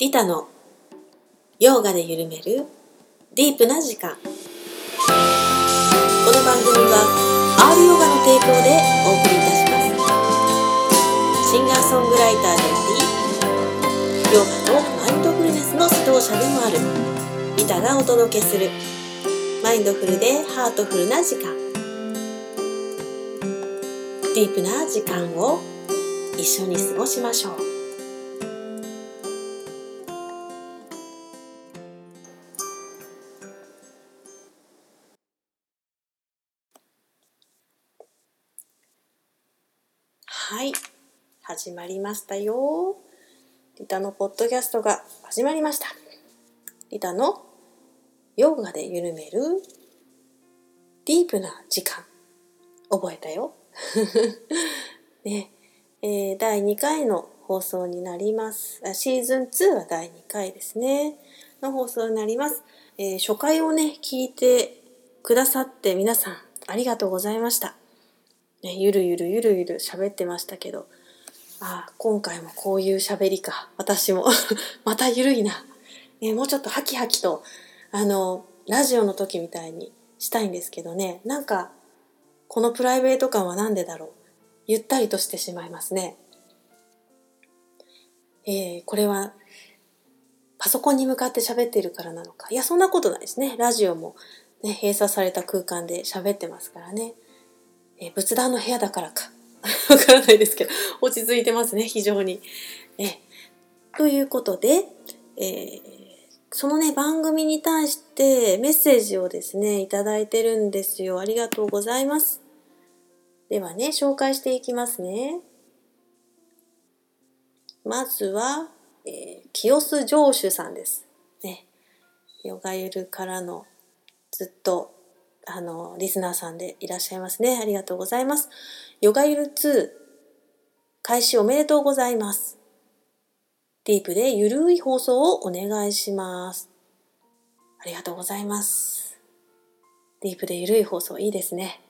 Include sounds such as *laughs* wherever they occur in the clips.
リタのヨーガで緩めるディープな時間。この番組は R ヨガの提供でお送りいたします。シンガーソングライターでありヨガとマインドフルネスの指導者でもある。リタがお届けする。マインドフルでハートフルな時間。ディープな時間を一緒に過ごしましょう。始まりましたよ。リタのポッドキャストが始まりました。リタのヨガで緩めるディープな時間。覚えたよ。*laughs* ね。えー、第2回の放送になります。シーズン2は第2回ですね。の放送になります、えー、初回をね聞いてくださって皆さんありがとうございました。ね、ゆるゆるゆるゆる喋ってましたけど、あ、今回もこういう喋りか。私も *laughs* またゆるいな。ね、もうちょっとハキハキと、あの、ラジオの時みたいにしたいんですけどね、なんか、このプライベート感は何でだろう。ゆったりとしてしまいますね。えー、これは、パソコンに向かって喋ってるからなのか。いや、そんなことないですね。ラジオも、ね、閉鎖された空間で喋ってますからね。え仏壇の部屋だからか。*laughs* わからないですけど、落ち着いてますね、非常に。えということで、えー、そのね、番組に対してメッセージをですね、いただいてるんですよ。ありがとうございます。ではね、紹介していきますね。まずは、えー、清須城主さんです。ね。ヨガゆるからのずっとあの、リスナーさんでいらっしゃいますね。ありがとうございます。ヨガゆる2、開始おめでとうございます。ディープでゆるい放送をお願いします。ありがとうございます。ディープでゆるい放送いいですね。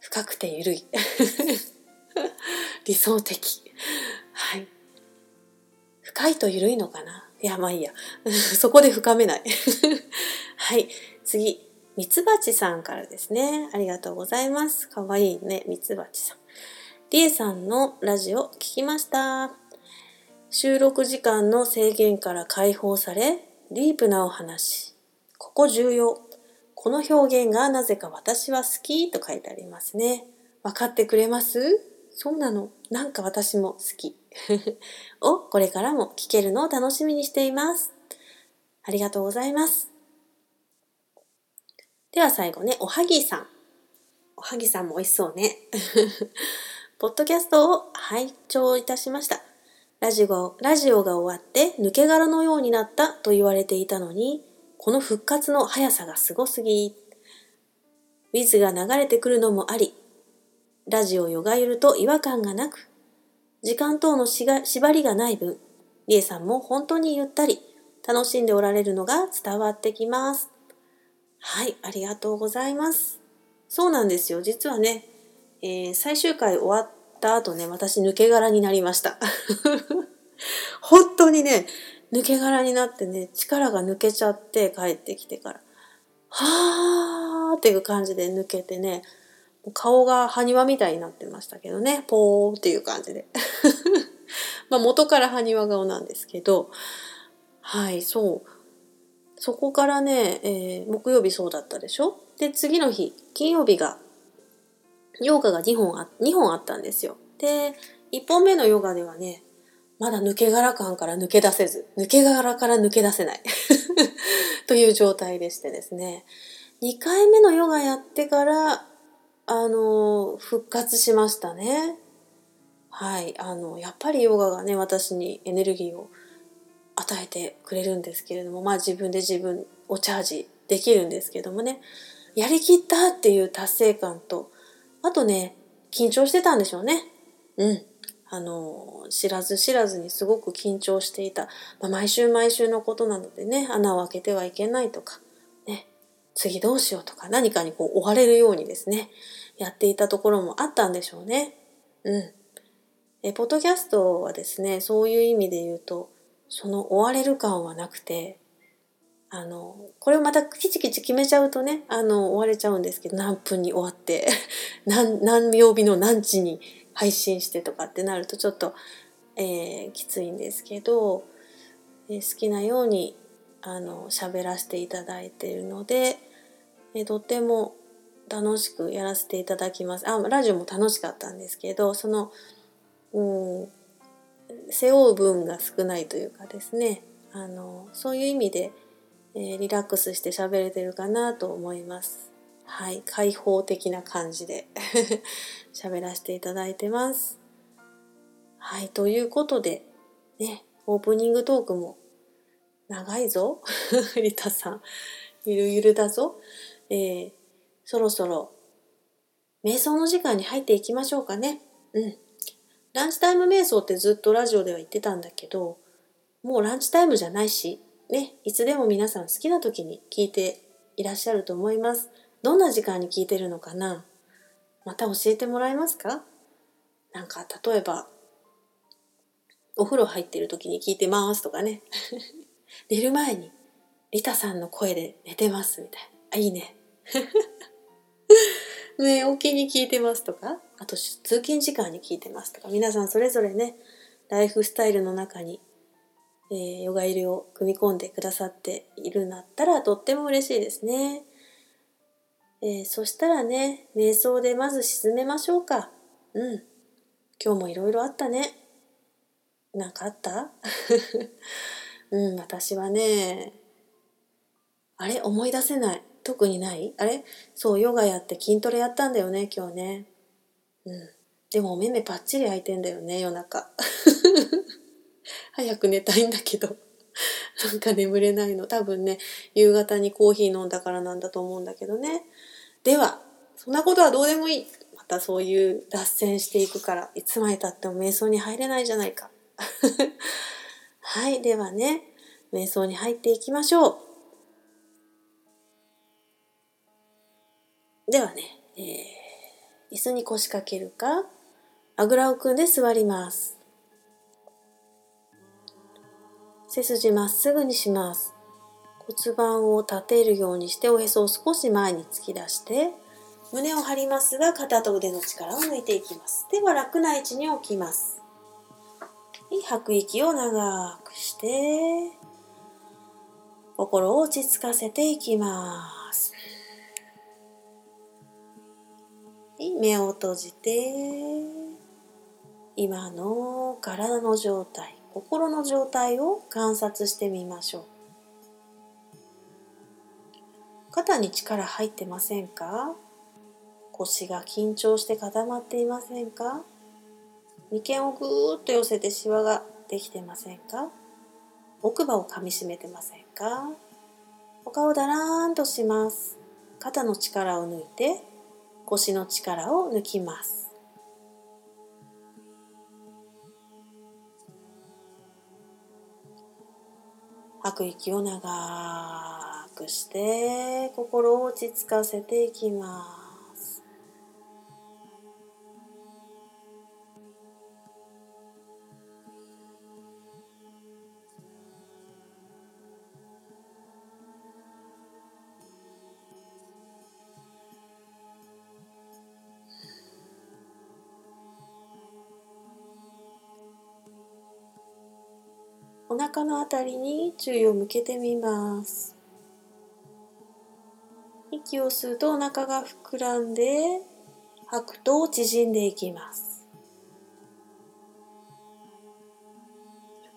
深くてゆるい。*laughs* 理想的。はい。深いとゆるいのかな？いや、まあいいや。*laughs* そこで深めない。*laughs* はい。次。ミツバチさんからですね。ありがとうございます。かわいいね、ミツバチさん。リエさんのラジオ聞きました。収録時間の制限から解放され、ディープなお話。ここ重要。この表現がなぜか私は好きと書いてありますね。わかってくれます？そうなの。なんか私も好き。*laughs* をこれからも聞けるのを楽しみにしています。ありがとうございます。では最後ね、おはぎさん。おはぎさんも美味しそうね。*laughs* ポッドキャストを拝聴いたしました。ラジオラジオが終わって抜け殻のようになったと言われていたのに、この復活の速さがすごすぎ。ウィズが流れてくるのもあり、ラジオよがゆると違和感がなく、時間等の縛りがない分、リエさんも本当にゆったり楽しんでおられるのが伝わってきます。はい、ありがとうございます。そうなんですよ。実はね、えー、最終回終わった後ね、私抜け殻になりました。*laughs* 本当にね、抜け殻になってね、力が抜けちゃって帰ってきてから、はーっていう感じで抜けてね、顔が埴輪みたいになってましたけどね、ポーっていう感じで。*laughs* まあ元から埴輪顔なんですけど、はい、そう。そこからね、えー、木曜日そうだったでしょ？で、次の日、金曜日が、ヨガが2本あ、2本あったんですよ。で、1本目のヨガではね、まだ抜け殻感から抜け出せず、抜け殻から抜け出せない *laughs* という状態でしてですね、2回目のヨガやってから、あの、復活しましたね。はい。あの、やっぱりヨガがね、私にエネルギーを与えてくれるんですけれどもまあ自分で自分をチャージできるんですけどもね。やりきったっていう達成感とあとね緊張してたんでしょうね。うん。あの知らず知らずにすごく緊張していた、まあ、毎週毎週のことなのでね穴を開けてはいけないとかね。次どうしようとか何かにこう追われるようにですねやっていたところもあったんでしょうね。うん。えポッドキャストはですねそういう意味で言うとその追われる感はなくてあのこれをまたキチキチ決めちゃうとねあの終われちゃうんですけど何分に終わって *laughs* 何何曜日の何時に配信してとかってなるとちょっと、えー、きついんですけど、えー、好きなようにあの喋らせていただいているので、えー、とても楽しくやらせていただきます。あラジオも楽しかったんですけどそのうん背負う分が少ないというかですねあのそういう意味でえー、リラックスして喋れてるかなと思います。はい、開放的な感じで *laughs* 喋らせていただいてます。はい、ということで、ね、オープニングトークも長いぞ。*laughs* リタさん。ゆるゆるだぞ。えー、そろそろ瞑想の時間に入っていきましょうかね。うん。ランチタイム瞑想ってずっとラジオでは言ってたんだけど、もうランチタイムじゃないし、ね、いつでも皆さん好きな時に聞いていらっしゃると思います。どんな時間に聞いてるのかな？また教えてもらえますか？なんか例えばお風呂入ってる時に聞いてますとかね。*laughs* 寝る前にリタさんの声で寝てますみたいな。あいいね。*laughs* ね起きに聞いてますとか？あと通勤時間に聞いてますとか皆さんそれぞれねライフスタイルの中にえー、ヨガ入れを組み込んでくださっているんだったらとっても嬉しいですね。えー、そしたらね、瞑想でまず沈めましょうか。うん。今日もいろいろあったね。なんかあった？*laughs* うん、私はね、あれ？思い出せない。特にない？あれ？そう、ヨガやって筋トレやったんだよね、今日ね。うん。でもお目目パッチリ開いてんだよね、夜中。早く寝たいんだけど。なんか眠れないの。多分ね夕方にコーヒー飲んだからなんだと思うんだけどね。ではそんなことはどうでもいい。またそういう脱線していくからいつまでたっても瞑想に入れないじゃないか。*laughs* はいではね瞑想に入っていきましょう。ではね、えー、椅子に腰掛けるかあぐらを組んで座ります背筋まっすぐにします。骨盤を立てるようにしておへそを少し前に突き出して胸を張りますが肩と腕の力を抜いていきます。では楽な位置に置きます。吐く息を長くして心を落ち着かせていきます。目を閉じて今の体の状態心の状態を観察してみましょう。肩に力入ってませんか？腰が緊張して固まっていませんか？眉間をぐーっと寄せてシワができてませんか？奥歯を噛みしめてませんか？お顔だらーんとします。肩の力を抜いて腰の力を抜きます吐く息を長くして心を落ち着かせていきます。お腹のあたりに注意を向けてみます。息を吸うとお腹が膨らんで吐くと縮んでいきます。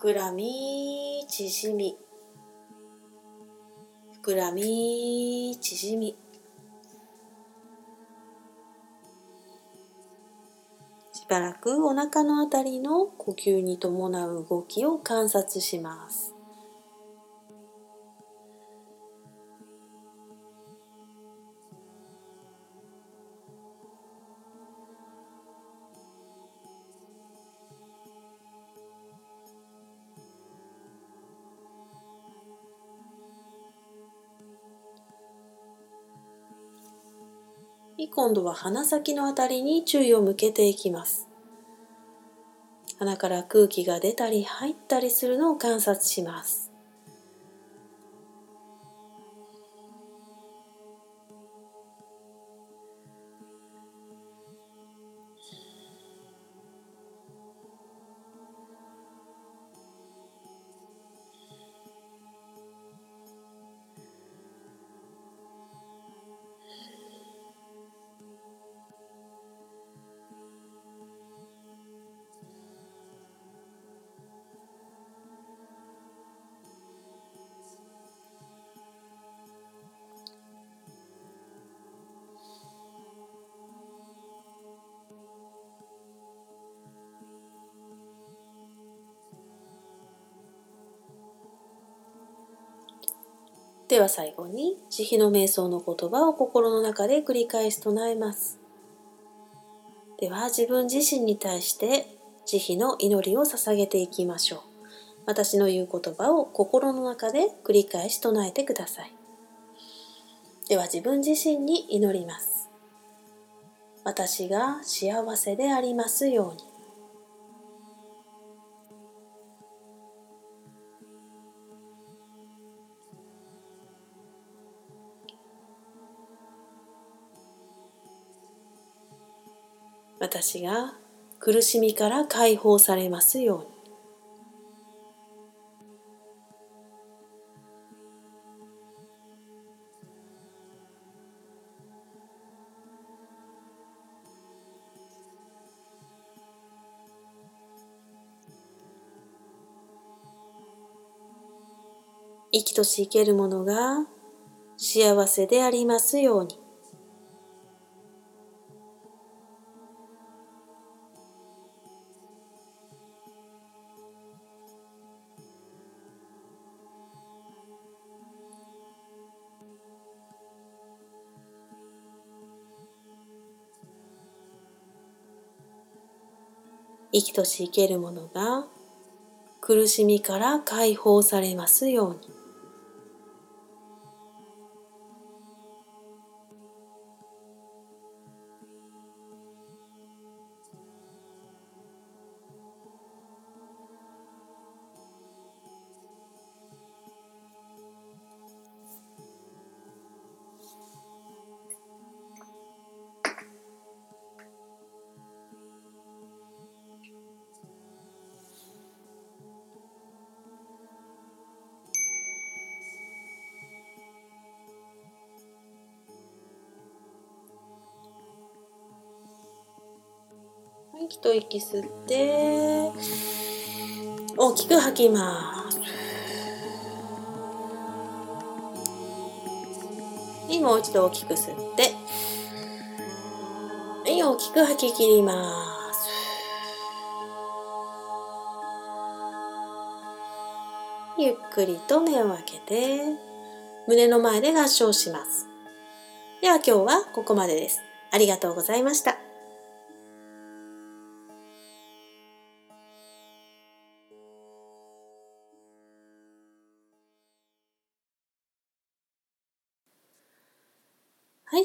膨らみ縮み。膨らみ縮み。ばらくお腹のあたりの呼吸に伴う動きを観察します。今度は鼻先のあたりに注意を向けていきます。鼻から空気が出たり入ったりするのを観察しますでは最後に慈悲の瞑想の言葉を心の中で繰り返し唱えます。では自分自身に対して慈悲の祈りを捧げていきましょう。私の言う言葉を心の中で繰り返し唱えてください。では自分自身に祈ります。私が幸せでありますように。私が苦しみから解放されますように。生きとし生けるものが幸せでありますように。生きとし生けるものが苦しみから解放されますように。一息吸って大きく吐きます。もう一度大きく吸って大きく吐き切ります。ゆっくりと目を開けて胸の前で合掌します。では今日はここまでです。ありがとうございました。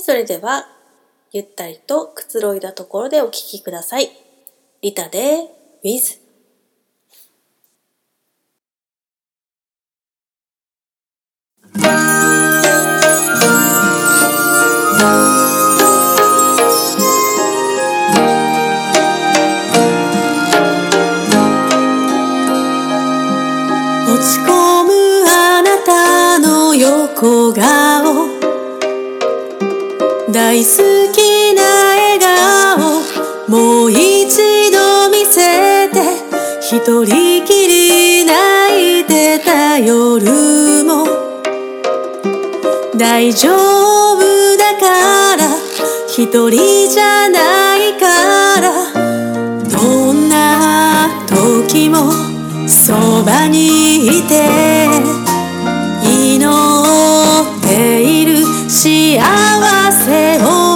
それでは、ゆったりとくつろいだところでお聴きください。リタで、With。落ち好きな笑顔もう一度見せて一人きり泣いてた夜も大丈夫だから一人じゃないからどんな時もそばにいて幸せを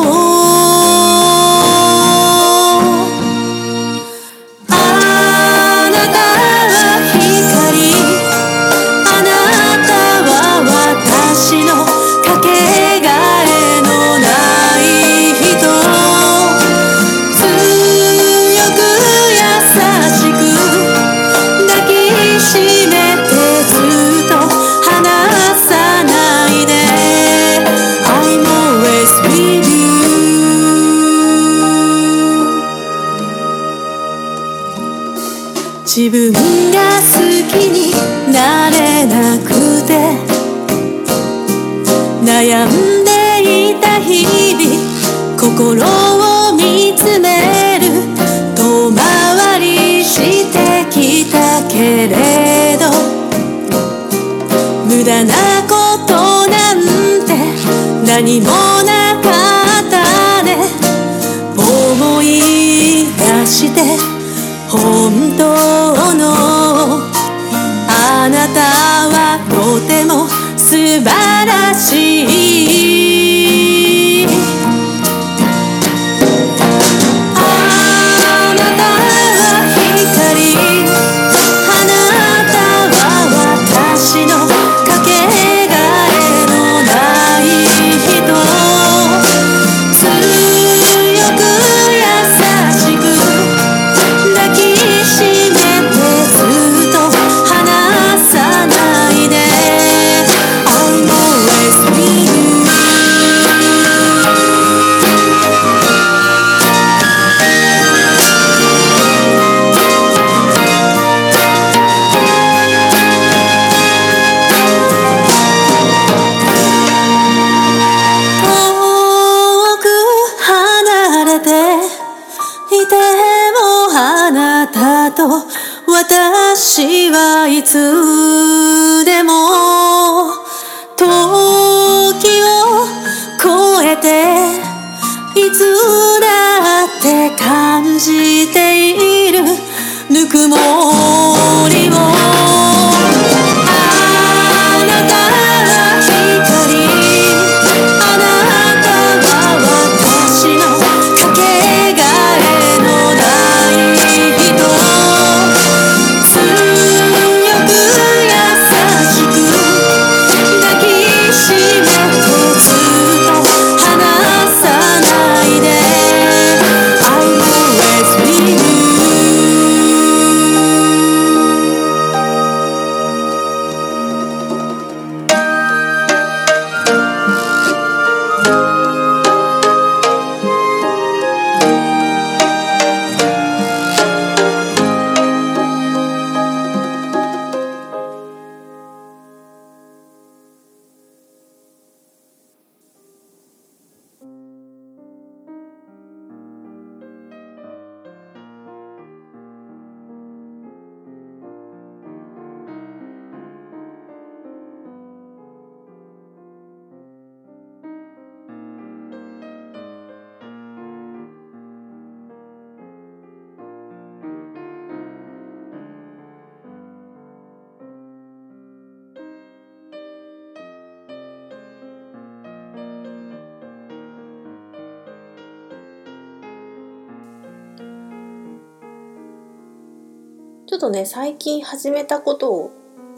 とね、最近始めたことを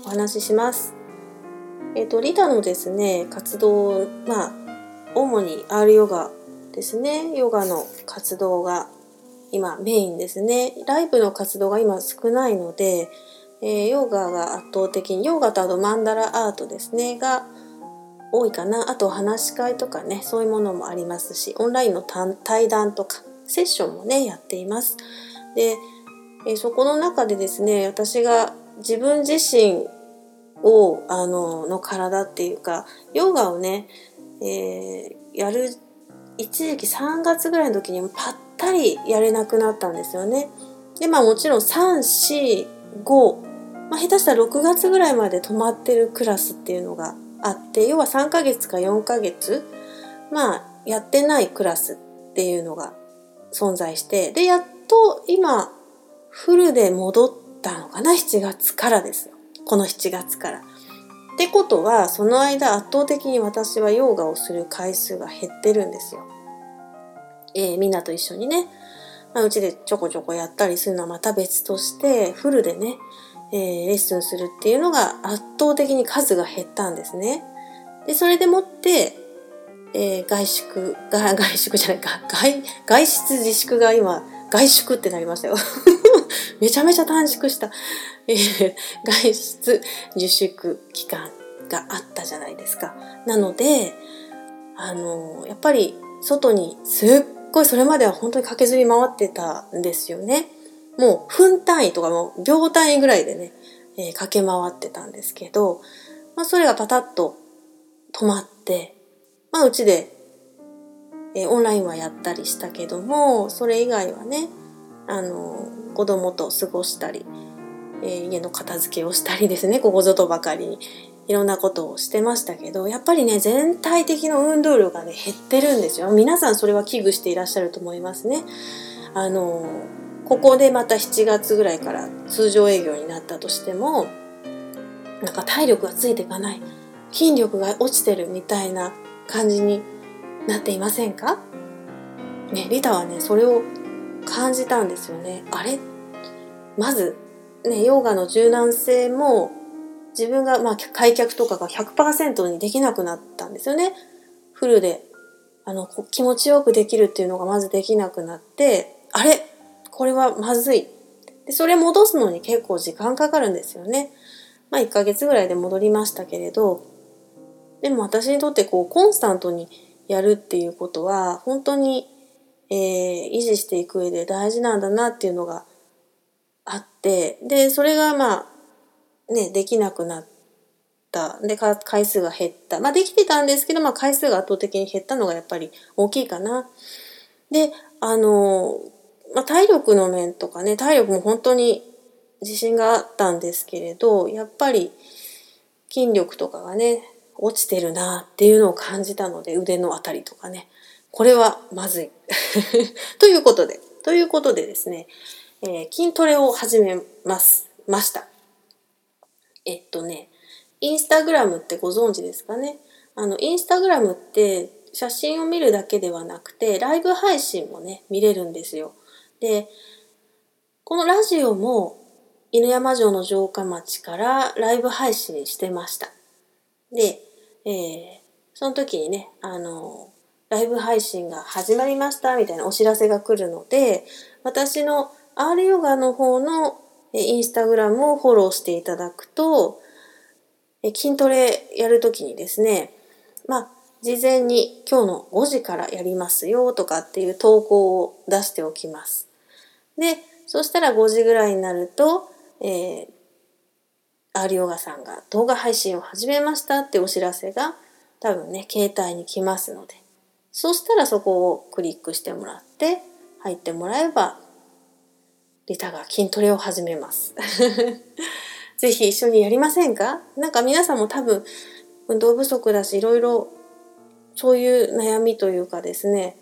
お話しします。えっ、ー、と、リタのですね、活動、まあ、主に R ヨガですね、ヨガの活動が今メインですね。ライブの活動が今少ないので、えー、ヨガが圧倒的に、ヨガとあとマンダラアートですね、が多いかな。あと話し会とかね、そういうものもありますし、オンラインの対談とか、セッションもね、やっています。で、えそこの中でですね私が自分自身をあのの体っていうかヨガをね、えー、やる一時期3月ぐらいの時にぱったりやれなくなったんですよね。でまあもちろん345、まあ、下手したら6月ぐらいまで止まってるクラスっていうのがあって要は3ヶ月か4ヶ月まあやってないクラスっていうのが存在してでやっと今フルで戻ったのかな？7月からですよこの7月から。ってことはその間圧倒的に私はヨガをする回数が減ってるんですよ。えー、みんなと一緒にね、まあ、うちでちょこちょこやったりするのはまた別としてフルでね、えー、レッスンするっていうのが圧倒的に数が減ったんですね。でそれでもって、えー、外宿が外宿じゃないか外外出自粛が今外宿ってなりましたよめちゃめちゃ短縮した、え、外出自粛期間があったじゃないですか。なので、あのやっぱり外にすっごいそれまでは本当に駆けずり回ってたんですよね。もう分単位とかも秒単位ぐらいでね、えー、駆け回ってたんですけど、まあ、それがパタッと止まって、まあ、うちで、えー、オンラインはやったりしたけども、それ以外はね、あの、子供と過ごしたり、えー、家の片付けをしたりですね、*laughs* ここぞとばかりにいろんなことをしてましたけど、やっぱりね、全体的な運動量がね、減ってるんですよ。皆さんそれは危惧していらっしゃると思いますね。あの、ここでまた7月ぐらいから通常営業になったとしても、なんか体力がついていかない、筋力が落ちてるみたいな感じになっていませんか？ね、リタはね、それを感じたんですよね。あれ？まず、ね、ヨガの柔軟性も自分が、まあ、開脚とかが100%にできなくなったんですよね。フルで。あの、気持ちよくできるっていうのがまずできなくなって、あれ？これはまずい。で、それ戻すのに結構時間かかるんですよね。まあ、1ヶ月ぐらいで戻りましたけれど、でも私にとってこう、コンスタントにやるっていうことは、本当に、えー、維持していく上で大事なんだなっていうのがあって、で、それがまあ、ね、できなくなった。で、回数が減った。まあ、できてたんですけど、まあ、回数が圧倒的に減ったのがやっぱり大きいかな。で、あの、まあ、体力の面とかね、体力も本当に自信があったんですけれど、やっぱり筋力とかがね、落ちてるなっていうのを感じたので、腕のあたりとかね。これはまずい。*laughs* ということで、ということでですね、えー、筋トレを始めます、ました。えっとね、インスタグラムってご存知ですかね？あの、インスタグラムって写真を見るだけではなくて、ライブ配信もね、見れるんですよ。で、このラジオも犬山城の城下町からライブ配信してました。で、えー、その時にね、あの、ライブ配信が始まりましたみたいなお知らせが来るので、私の R ヨガの方のインスタグラムをフォローしていただくと、筋トレやるときにですね、まあ、事前に今日の5時からやりますよとかっていう投稿を出しておきます。で、そしたら5時ぐらいになると、えー、アーリオガさんが動画配信を始めましたってお知らせが多分ね、携帯に来ますので、そしたらそこをクリックしてもらって入ってもらえばリタが筋トレを始めます。*laughs* ぜひ一緒にやりませんか？なんか皆さんも多分運動不足だしいろいろそういう悩みというかですね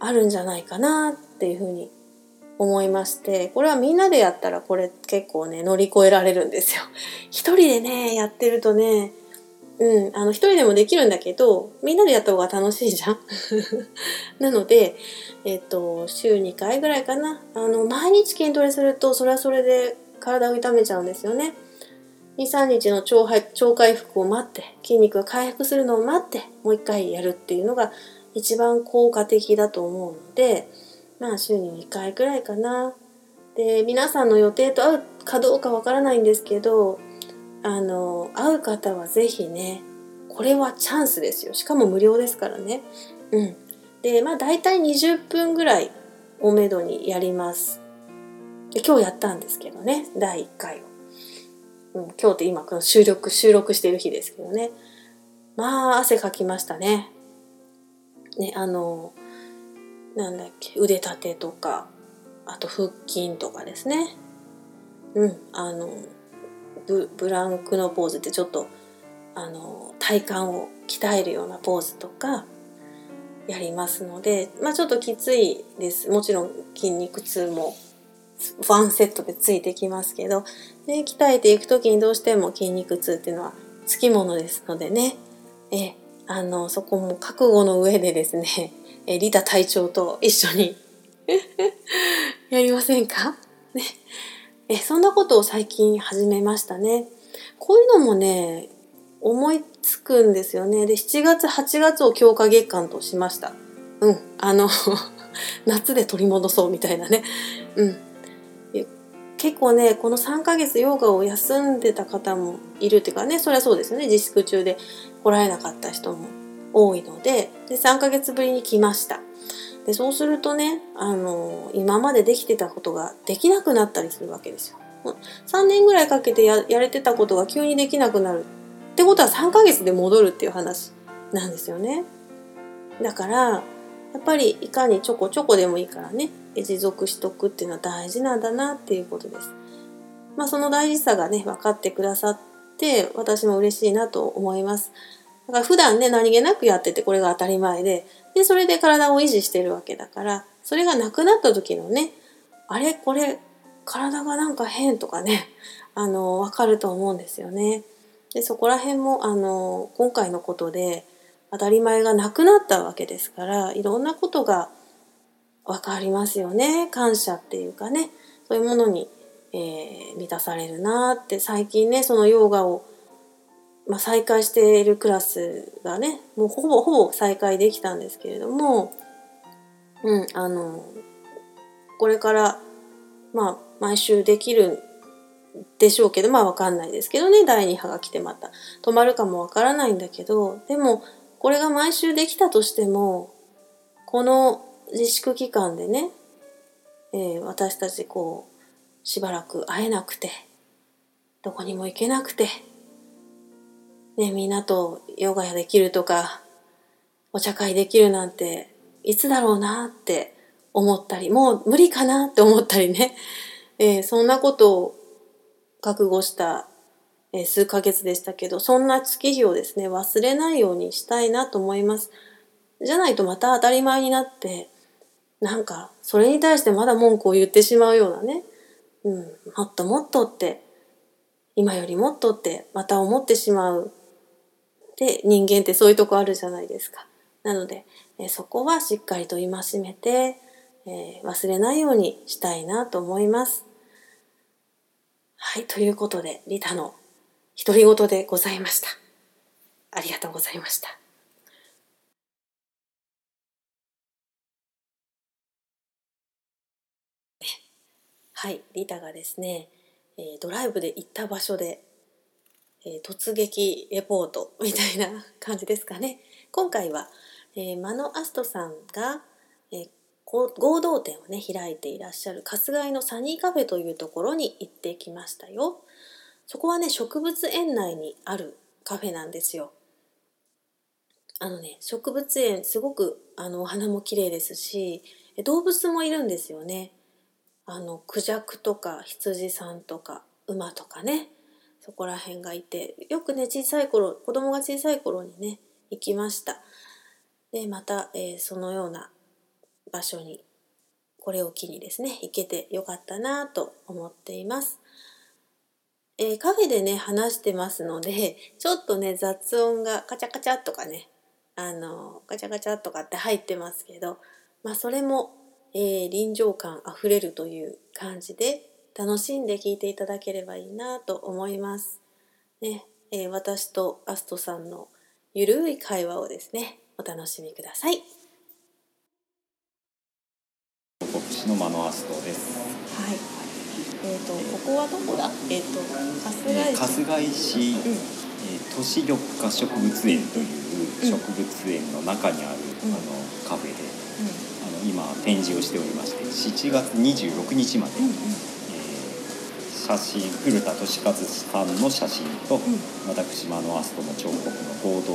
あるんじゃないかなっていうふうに思いましてこれはみんなでやったらこれ結構ね乗り越えられるんですよ。一人でねやってるとねうん、あの、一人でもできるんだけど、みんなでやった方が楽しいじゃん *laughs* なので、えっ、と、週2回ぐらいかな。あの、毎日筋トレすると、それはそれで体を痛めちゃうんですよね。2、3日の超超回復を待って、筋肉が回復するのを待って、もう一回やるっていうのが一番効果的だと思うので、まあ週に2回くらいかな。で、皆さんの予定と合うかどうかわからないんですけど、あの会う方は是非ねこれはチャンスですよ。しかも無料ですからね。うん。でまあ大体20分ぐらいおめどにやります。で今日やったんですけどね。第1回を、うん、今日って今この収録収録してる日ですけどね。まあ汗かきましたね。ねあのなんだっけ腕立てとかあと腹筋とかですね。うんあのブブランクのポーズってちょっとあの体幹を鍛えるようなポーズとかやりますので、まあ、ちょっときついです。もちろん筋肉痛もワンセットでついてきますけど、ね、鍛えていく時にどうしても筋肉痛っていうのはつきものですのでね。えあのそこも覚悟の上でですねえリタ隊長と一緒に *laughs* やりませんか？ね。えそんなことを最近始めましたね。こういうのもね、思いつくんですよね。で、7月、8月を強化月間としました。うん。あの *laughs* 夏で取り戻そうみたいなね。うん。結構ね、この3ヶ月ヨガを休んでた方もいるっていうかね、それはそうですよね。自粛中で来られなかった人も多いので、で、3ヶ月ぶりに来ました。でそうするとねあの今までできてたことができなくなったりするわけですよ。3年ぐらいかけてやれてたことが急にできなくなるってことは3ヶ月で戻るっていう話なんですよね。だからやっぱりいかにちょこちょこでもいいからね持続しとくっていうのは大事なんだなっていうことです。まあその大事さがね分かってくださって私も嬉しいなと思います。だから普段ね何気なくやっててこれが当たり前ででそれで体を維持してるわけだからそれがなくなった時のねあれこれ体がなんか変とかね *laughs* あの分かると思うんですよね。でそこら辺もあの今回のことで当たり前がなくなったわけですからいろんなことが分かりますよね感謝っていうかねそういうものに、えー、満たされるなって最近ねそのヨガを、まあ、再開しているクラスがねもうほぼほぼ再開できたんですけれどもうんあのこれからまあ毎週できるでしょうけどまあわかんないですけどね第2波が来てまた。止まるかもわからないんだけどでもこれが毎週できたとしてもこの自粛期間でね、えー、私たちこうしばらく会えなくてどこにも行けなくて、ね、みんなとヨガやできるとかお茶会できるなんていつだろうなって思ったりもう無理かなって思ったりね、*laughs* えー、そんなことを覚悟したえ数ヶ月でしたけど、そんな月日をですね、忘れないようにしたいなと思います。じゃないとまた当たり前になって、なんか、それに対してまだ文句を言ってしまうようなね、うん、もっともっとって、今よりもっとってまた思ってしまう。で、人間ってそういうとこあるじゃないですか。なので、えそこはしっかりと戒めて、えー、忘れないようにしたいなと思います。はい、ということで、リタの独り言でございました。ありがとうございました。はい、リタがですね、えドライブで行った場所で、え突撃レポート *laughs* みたいな感じですかね。今回は、えー、マノアストさんが、えー、合同店をね開いていらっしゃる春日井のサニーカフェというところに行ってきましたよ。そこはね植物園内にあるカフェなんですよ。あのね植物園すごくあのお花も綺麗ですし動物もいるんですよね。あのクジャクとか羊さんとか馬とかねそこら辺がいてよくね小さい頃子供が小さい頃にね行きました。でまた、えー、そのような場所にこれを機にですね行けてよかったなと思っています。えー、カフェでね話してますのでちょっとね雑音がカチャカチャとかねあのカチャカチャとかって入ってますけどまあそれも、えー、臨場感あふれるという感じで楽しんで聞いていただければいいなと思います。ねえー、私とアストさんのゆるい会話をですねお楽しみください。国士のマノアストです。はい。えっ、ー、とここはどこだ？えっ、ー、と春日井市。春日井市、うん、えー、都市緑化植物園という植物園の中にある、うん、あのカフェで、あの今展示をしておりまして、7月26日まで。うんうん写真古田俊和さんの写真と、私マノアストの彫刻の合同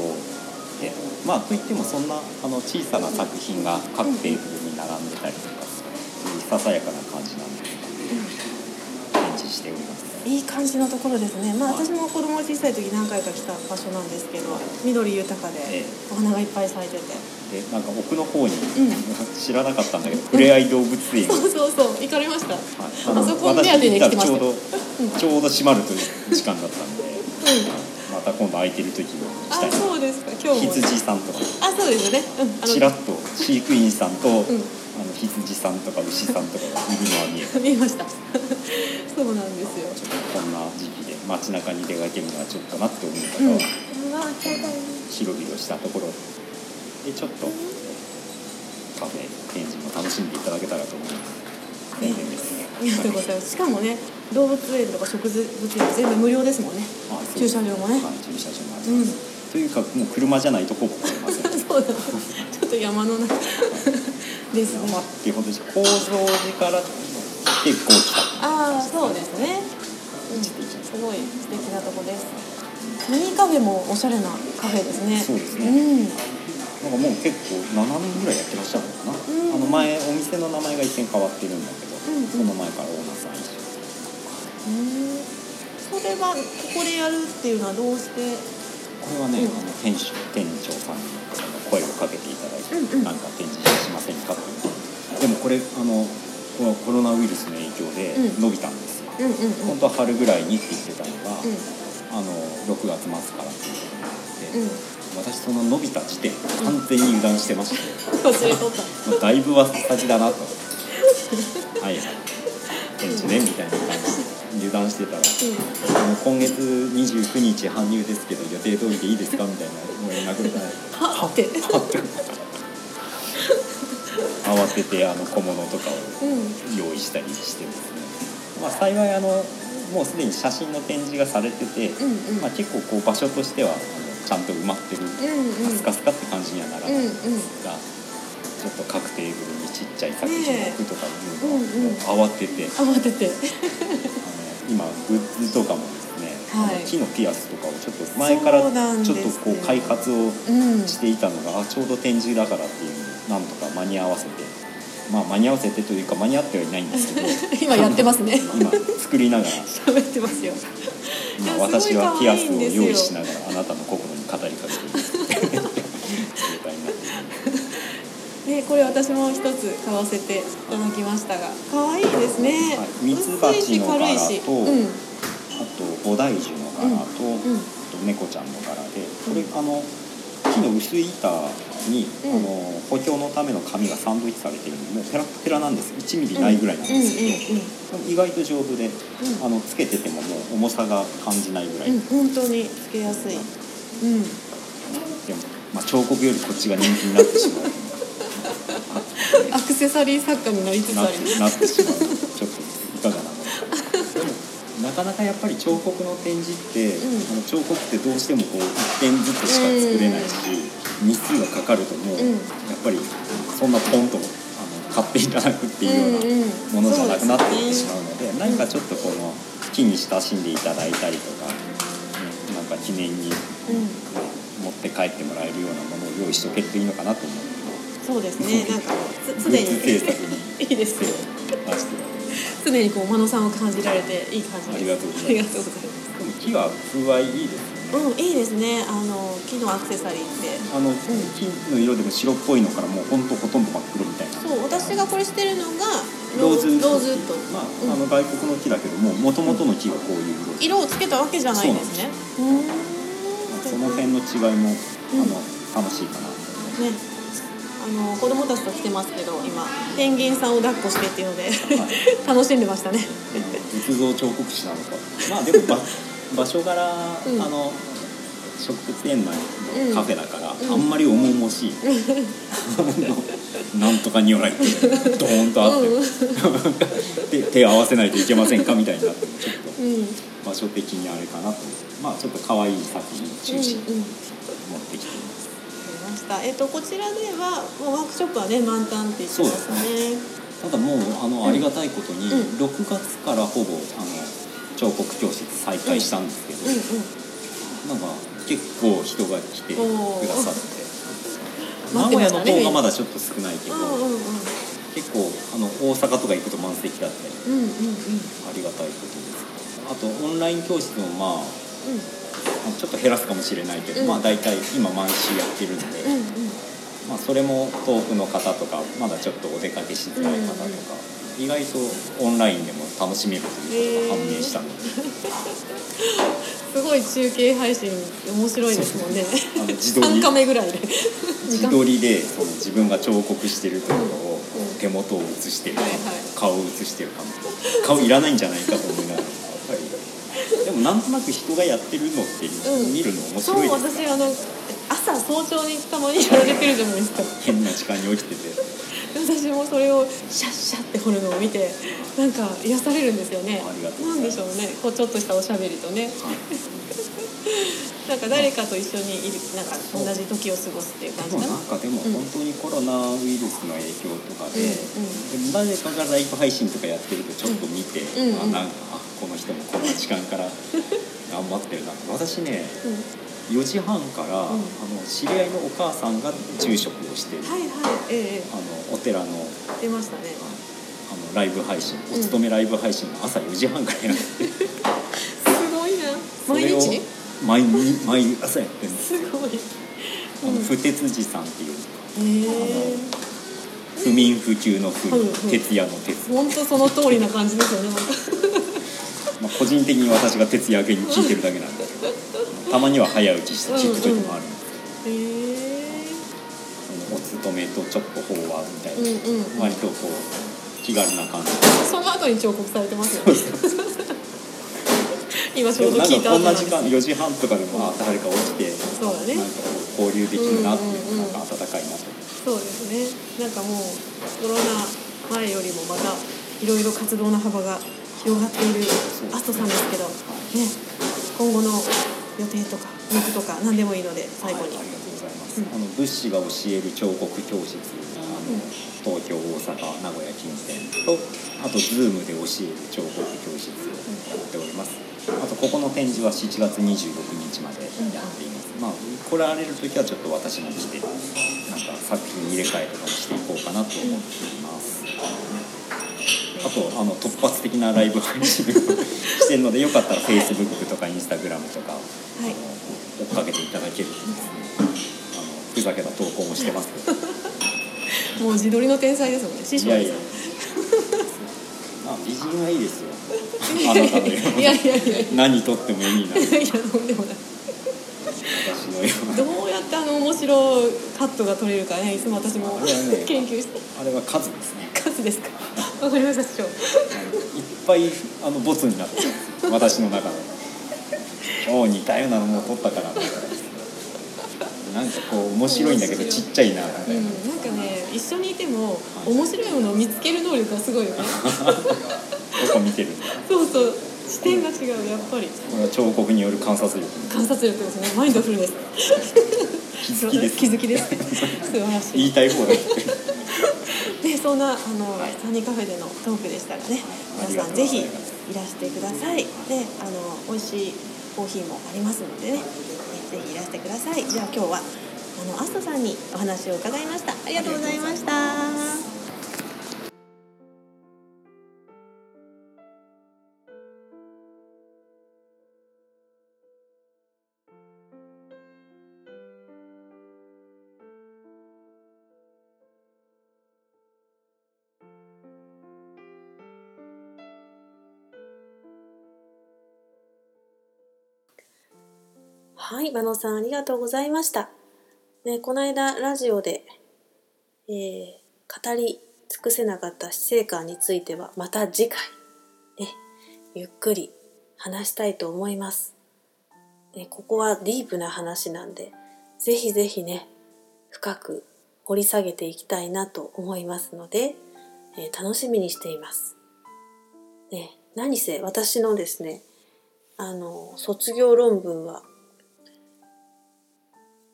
でまあといってもそんなあの小さな作品が各テーブルに並んでたりとかささやかな感じなんで展示しております。いい感じのところですね。まあ私も子供が小さい時何回か来た場所なんですけど緑豊かでお花がいっぱい咲いててでなんか奥の方に、うん、知らなかったんだけど、ふれあい動物園、そうそうそう。行かれました、はい、あそこ目当てに来てました。ちょうど、ちょうど閉まるという時間だったんで、うん、また今度空いてる時に来たい。あそうですか。今日も。羊さんとか。あそうですよね、うん、ちらっと飼育員さんと、うん。あの羊さんとか牛さんとかがいるのは見え *laughs* 見えました。*laughs* そうなんですよ。ちょっとこんな時期で街中に出かけるのはちょっとなって思う方は、うん、広々したところでちょっとカフェ展示も楽しんでいただけたらと思います全然ですね。ありがとうございます。しかもね動物園とか植物園全部無料ですもんね。駐車場もね、はい、駐車場もあります、うん、というかもう車じゃないとほぼ買えませんそうだ。ちょっと山の中。ですね。山っていうほど構造寺から結構来た。ああそうですね、うん、すごい素敵なとこです。ミニカフェもおしゃれなカフェですね。そうですね。うんなんかもう結構7年ぐらいやってらっしゃるのかな、うん。あの前お店の名前が一見変わってるんだけど、うんうん。その前からオーナーさん一緒。うんそれはここでやるっていうのはどうして？これはね、うんあの店主店長さんに声をかけていただいて、うんうん。なんか展示しませんかっていうでもこれあのこのコロナウイルスの影響でうん。伸びたんですよ、うんうんうん。本当は春ぐらいにって言ってたのが、うん。あの6月末からっていうことになって、うん私その伸びた時点完全に油断してました。もうだいぶ忘れ先だなと。はい。はいねみたいな感じで油断してたら。あの今月29日搬入ですけど予定通りでいいですか？みたいなもう連絡が。はって。パッて慌ててあの小物とかをうん用意したりしてですね、まあ、幸いあのもうすでに写真の展示がされてて、うんうん。まあ、結構こう場所としてはちゃんと埋まってる、うんうん。スカスカって感じにはならないんですが、ちょっと各テーブルにちっちゃい作品を置くとかいうのはもう慌てて、慌てて。今グッズとかもですね、はい。木のピアスとかをちょっと前からちょっとこう開発をうんしていたのが、あちょうど展示だからっていうのなんとか間に合わせて。まあ間に合わせてというか間に合ってはいないんですけど。*laughs* 今やってますね。今作りながら。*laughs* 喋ってますよ。今いやすごい私はピアスを用意しながらあなたの心に語りかけて *laughs* ねこれ私も一つ買わせていただきましたが可愛いですね、はいミツバチの柄とうん。あと菩提樹の柄と,、うん。あと猫ちゃんの柄でこれ、あの木の薄い板に、うん。あの補強のための紙がサンドイッチされてるんでもうペラッペラなんです。よ1ミリないぐらいなんですけど、意外と丈夫で、あのつけててももう重さが感じないぐらい、うんうん、本当につけやすいうん。でも、まあ、彫刻よりこっちが人気になってしまう。*laughs* アクセサリー作家になりつつなありなってしまう。ちょっといかがな。ものなかなかやっぱり彫刻の展示って、うん。あの彫刻ってどうしてもこう一点ずつしか作れないし、日数がかかるともう、うん。やっぱりそんなポンとあの買っていただくっていうようなものじゃなくなっていってしまうので,、何かちょっとこの木に親しんでいただいたりとか記念にうん持って帰ってもらえるようなものを用意しとけっていいのかなと思って。そうですね。なんかつグ常に *laughs* いいですよ。常にこう真野さんを感じられていい感じです。ありがとうございます。木は風合いいいですねうん、いいですね。あの木のアクセサリーって。あの、木の色でも白っぽいのからもうほんとほとんど真っ黒みたいなそう、私がこれしてるのがローズローズウッド。まあ、うんあの外国の木だけどももともとの木がこういう色、色をつけたわけじゃないですね。その辺の違いも、うんあの楽しいかなとね。あの子供たちと来てますけど、今ペンギンさんを抱っこしてっていうので *laughs* 楽しんでましたね。仏像彫刻師なのかまあでも *laughs* 場場所柄、うん。あの植物園内のカフェだから、うん。あんまり重々しい、あ *laughs* のなんとか如来ってドーンとあって、で手合わせないといけませんかみたいになってちょっとうん。うん場所的にあれかなと。思ってまあちょっと可愛い作品中心にうんうん。持ってきています。えっとこちらではもうワークショップはね満タンって言ってますね。ただもうあの、うんありがたいことに、うん。6月からほぼあの彫刻教室再開したんですけど、うんうん。なんか結構人が来てくださって名古屋の方がまだちょっと少ないけど、うんうんうん。結構あの大阪とか行くと満席だったりうんうんうん。ありがたいことですあとオンライン教室もまあうちょっと減らすかもしれないけど、うんまあ大体今毎週やってるんで、んうんうん。まあ、それも遠くの方とかまだちょっとお出かけしづらい方とか、意外とオンラインでも楽しめるということが判明したの。で、*laughs* すごい中継配信面白いですもんね。あの自撮り。3カメぐらいで。自撮りでその自分が彫刻してるところをうん手元を映してるか、はいはい。顔を映してるか顔いらないんじゃないかと思いな。がらやっぱり。でもなんとなく人がやってるのってうん。見るの面そう白いです、私あの朝早朝にたまにやられてるじゃないですか。変な時間に起きてて私もそれをシャッシャッって掘るのを見てなんか癒されるんですよね。なんでしょうね。こうちょっとしたおしゃべりとね。*laughs* なんか誰かと一緒にいるなんか同じ時を過ごすっていう感じかな。でもなんかでもうん本当にコロナウイルスの影響とかで,、うん。で誰かがライブ配信とかやってるとちょっと見て、うん。うん。あなんかあこの人もこんな時間から頑張ってるな私ねうん4時半から、あの知り合いのお母さんが住職をしてる、はいはいええあのお寺の出ましたね。あのライブ配信お勤めライブ配信が朝4時半からやって。る、すごいな。毎日？毎日毎朝やってるんです。すごい。あの不鉄寺さんっていうへえ。不眠不休の不うんうん。徹夜の徹、本当その通りな感じですよね *laughs* まあ、個人的に私が徹夜明けに聞いてるだけなんで。すけどたまには早打ちして聞く時もあるんで。すへえそのお勤めとちょっと法話みたいな、うんうんうん割とこう気軽な感じその後に彫刻されてますよね今ちょうど聞いたかこんな時間4時半とかでもあ誰か起きてそうだね。なんか交流できるなっていう,、うんうんうんなんか温かいなとそうですね。なんかもうコロナ前よりもまたいろいろ活動の幅が広がっているアストさんですけど、ね、今後の予定とか目標とか何でもいいので最後に、はいありがとうございます、うん。あの物資が教える彫刻教室あの、うん東京大阪名古屋近辺とあと Zoom で教える彫刻教室をやっております。あとここの展示は7月26日までやっています、まあ来られる時はちょっと私も来てなんか作品入れ替えとかもしていこうかなと思って。います、あとあの突発的なライブ配信をしてるのでよかったら Facebook とか Instagram とか、はい。追っかけていただけるとですね。あのふざけた投稿もしてますけど。もう自撮りの天才ですもんね。師匠です。よいやいや。まあ美人はいいですよ。あなたのよういやいやいやいや何とってもいいな。私いやとんでもないのような。どうやってあの面白いカットが取れるかね。いつも私も研究して。あれは数ですねわかりました師匠。いっぱいあのボツになってるんですよ私の中で。今日似たようなのもう撮ったから。みたいななんかこう面白いんだけどちっちゃいなみたいな、うん、なんかね一緒にいても面白いものを見つける能力がすごいよね。*laughs* どこ見てる。んだそうそう。視点が違うやっぱり。これは彫刻による観察力。観察力ですね。マインドフルネス。気づきです。*laughs* 気づきです。*laughs* 素晴らしい。言いたい方だそんなあの、サニーカフェでのトークでしたがね皆さんぜひいらしてください。であの美味しいコーヒーもありますのでねねぜひいらしてください。じゃあ今日はあのアストさんにお話を伺いました。ありがとうございましたはい、マノさんありがとうございました。ね、この間ラジオで、えー語り尽くせなかった死生観についてはまた次回、ね、ゆっくり話したいと思います。ね、ここはディープな話なんで、ぜひぜひね、深く掘り下げていきたいなと思いますので、えー楽しみにしています。ね、何せ私のですね、あの、卒業論文は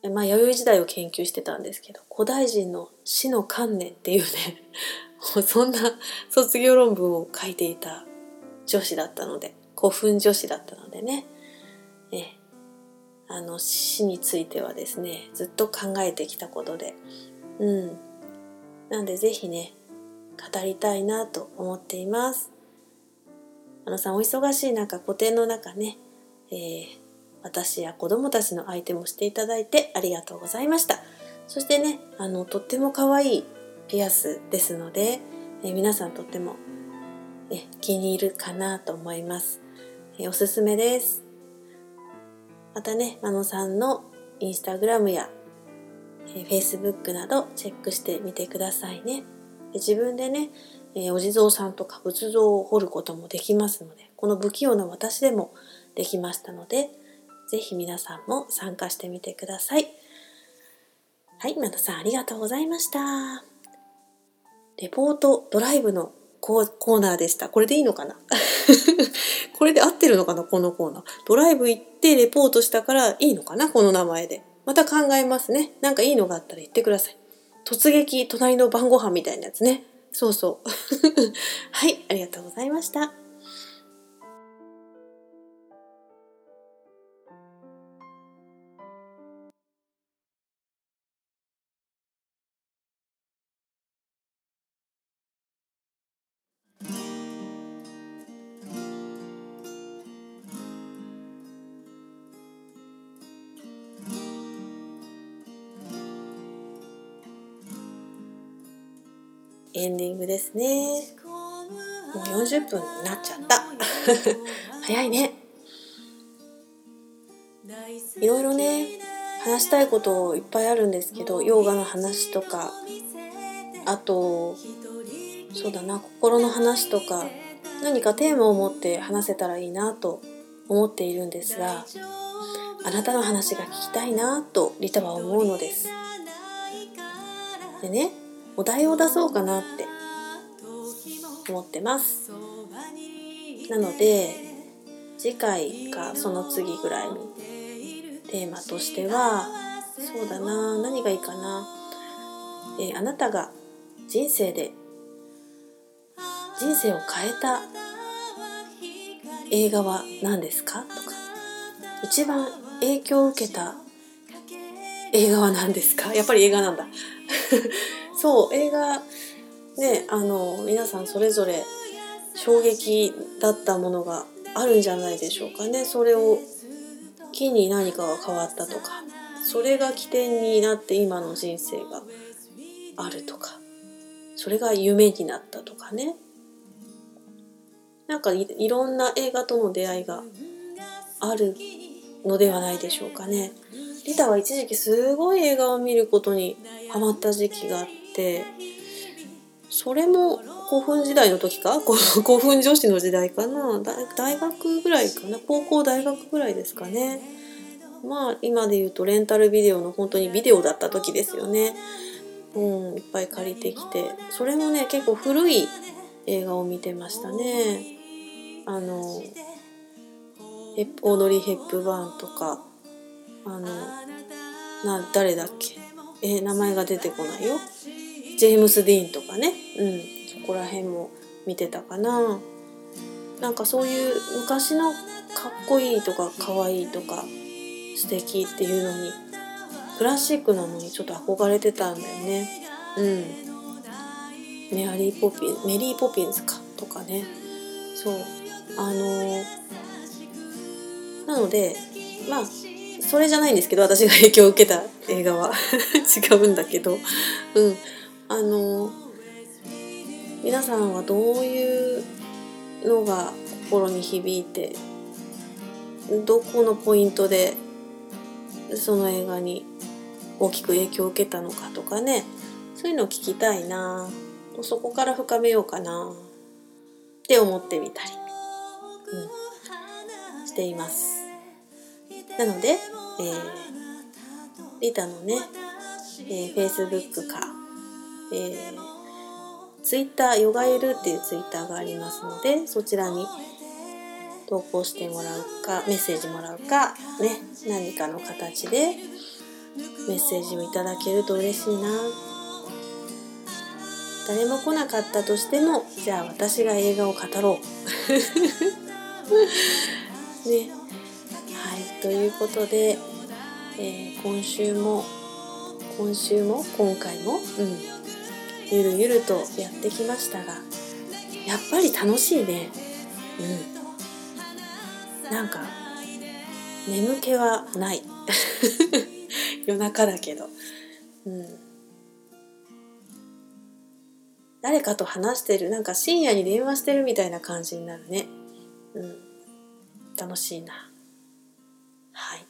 まあ、弥生時代を研究してたんですけど古代人の死の観念っていうね *laughs* そんな卒業論文を書いていた女子だったので古墳女子だったのでね。えあの死についてはですねずっと考えてきたことで。うん。なんでぜひね語りたいなと思っています。あのさんお忙しい中古典の中ね、えー私や子供たちの相手もしていただいてありがとうございました。そしてね、あの、とっても可愛いピアスですので、え皆さんとってもえ気に入るかなと思います。えおすすめです。またね、マノさんのインスタグラムやえ Facebook などチェックしてみてくださいね。で自分でね、えお地蔵さんとか仏像を彫ることもできますので、この不器用な私でもできましたので、ぜひ皆さんも参加してみてください。はい、マナさんありがとうございました。レポートドライブのコーナーでした。これでいいのかな？*laughs* これで合ってるのかな？このコーナー。ドライブ行ってレポートしたからいいのかな？この名前で。また考えますね。なんかいいのがあったら言ってください。突撃、隣の晩ご飯みたいなやつね。そうそう。*laughs* はい、ありがとうございました。エンディングですね。もう40分になっちゃった。*laughs* 早いね。いろいろね、話したいこといっぱいあるんですけど、ヨガの話とか、あと、そうだな、心の話とか、何かテーマを持って話せたらいいなと思っているんですが、あなたの話が聞きたいなとリタは思うのです。でね、お題を出そうかなって思ってます。なので次回かその次ぐらいのテーマとしてはそうだな何がいいかな、えー、あなたが人生で人生を変えた映画は何ですか？とか。一番影響を受けた映画は何ですか？やっぱり映画なんだ。そう映画ねあの皆さんそれぞれ衝撃だったものがあるんじゃないでしょうかねそれを機に何かが変わったとかそれが起点になって今の人生があるとかそれが夢になったとかねなんかいろんな映画との出会いがあるのではないでしょうかね。リタは一時期すごい映画を見ることにハマった時期があってそれも古墳時代の時か？*laughs* 古墳女子の時代かな？大学ぐらいかな？高校大学ぐらいですかね。まあ今で言うとレンタルビデオの本当にビデオだった時ですよね。うんいっぱい借りてきて。それもね結構古い映画を見てましたね。あのオードリー・ヘップバーンとか。あのな誰だっけ？え、名前が出てこないよ。ジェームス・ディーンとかね。うん。そこら辺も見てたかな。なんかそういう昔のかっこいいとかかわいいとか素敵っていうのにクラシックなのにちょっと憧れてたんだよね。うん。メアリー・ポピンメリー・ポピンズかとかね。そう。あのー、なのでまあそれじゃないんですけど私が影響を受けた映画は。*laughs* 違うんだけど。うん。あの皆さんはどういうのが心に響いてどこのポイントでその映画に大きく影響を受けたのかとかねそういうのを聞きたいな。そこから深めようかな。って思ってみたり、うん、しています。なので、えー、リタのね、えー、Facebook か、えー、Twitter ヨガエルっていうツイッターがありますのでそちらに投稿してもらうかメッセージもらうかね何かの形でメッセージをいただけると嬉しいな。誰も来なかったとしてもじゃあ私が映画を語ろう。*laughs* ね。はいということで、えー、今週も今週も？今回も、うん、ゆるゆるとやってきましたがやっぱり楽しいね。うん。なんか眠気はない。*laughs* 夜中だけど。うん。誰かと話してる。なんか深夜に電話してるみたいな感じになるね。うん。楽しいな。はい。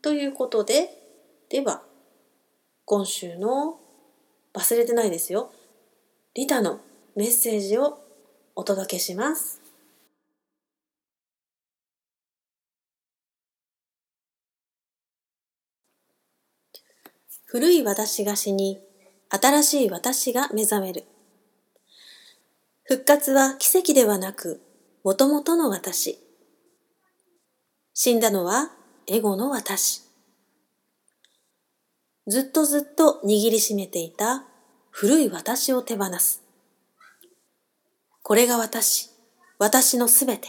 ということで、では、今週の忘れてないですよ。リタのメッセージをお届けします。古い私が死に、新しい私が目覚める。復活は奇跡ではなく、もともとの私。死んだのはエゴの私。ずっとずっと握りしめていた古い私を手放す。これが私、私のすべて。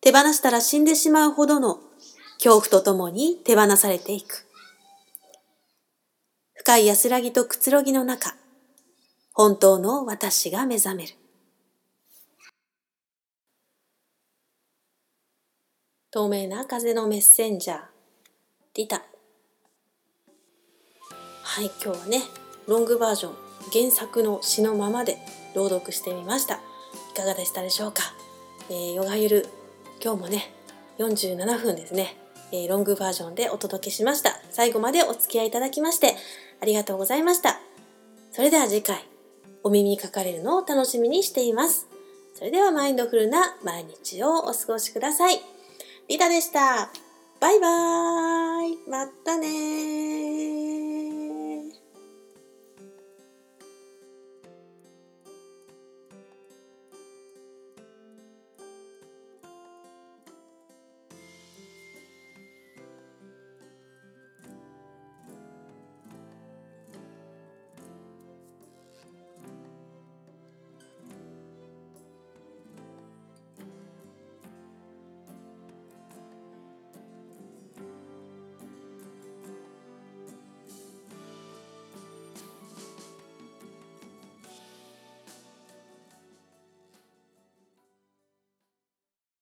手放したら死んでしまうほどの恐怖とともに手放されていく。深い安らぎとくつろぎの中、本当の私が目覚める。透明な風のメッセンジャー、リタ。はい、今日はね、ロングバージョン、原作の詩のままで朗読してみました。いかがでしたでしょうか？えー、ヨガゆる、今日もね、47分ですね、えー、ロングバージョンでお届けしました。最後までお付き合いいただきまして、ありがとうございました。それでは次回、お耳にかかれるのを楽しみにしています。それではマインドフルな毎日をお過ごしください。リタでした。バイバーイ。またね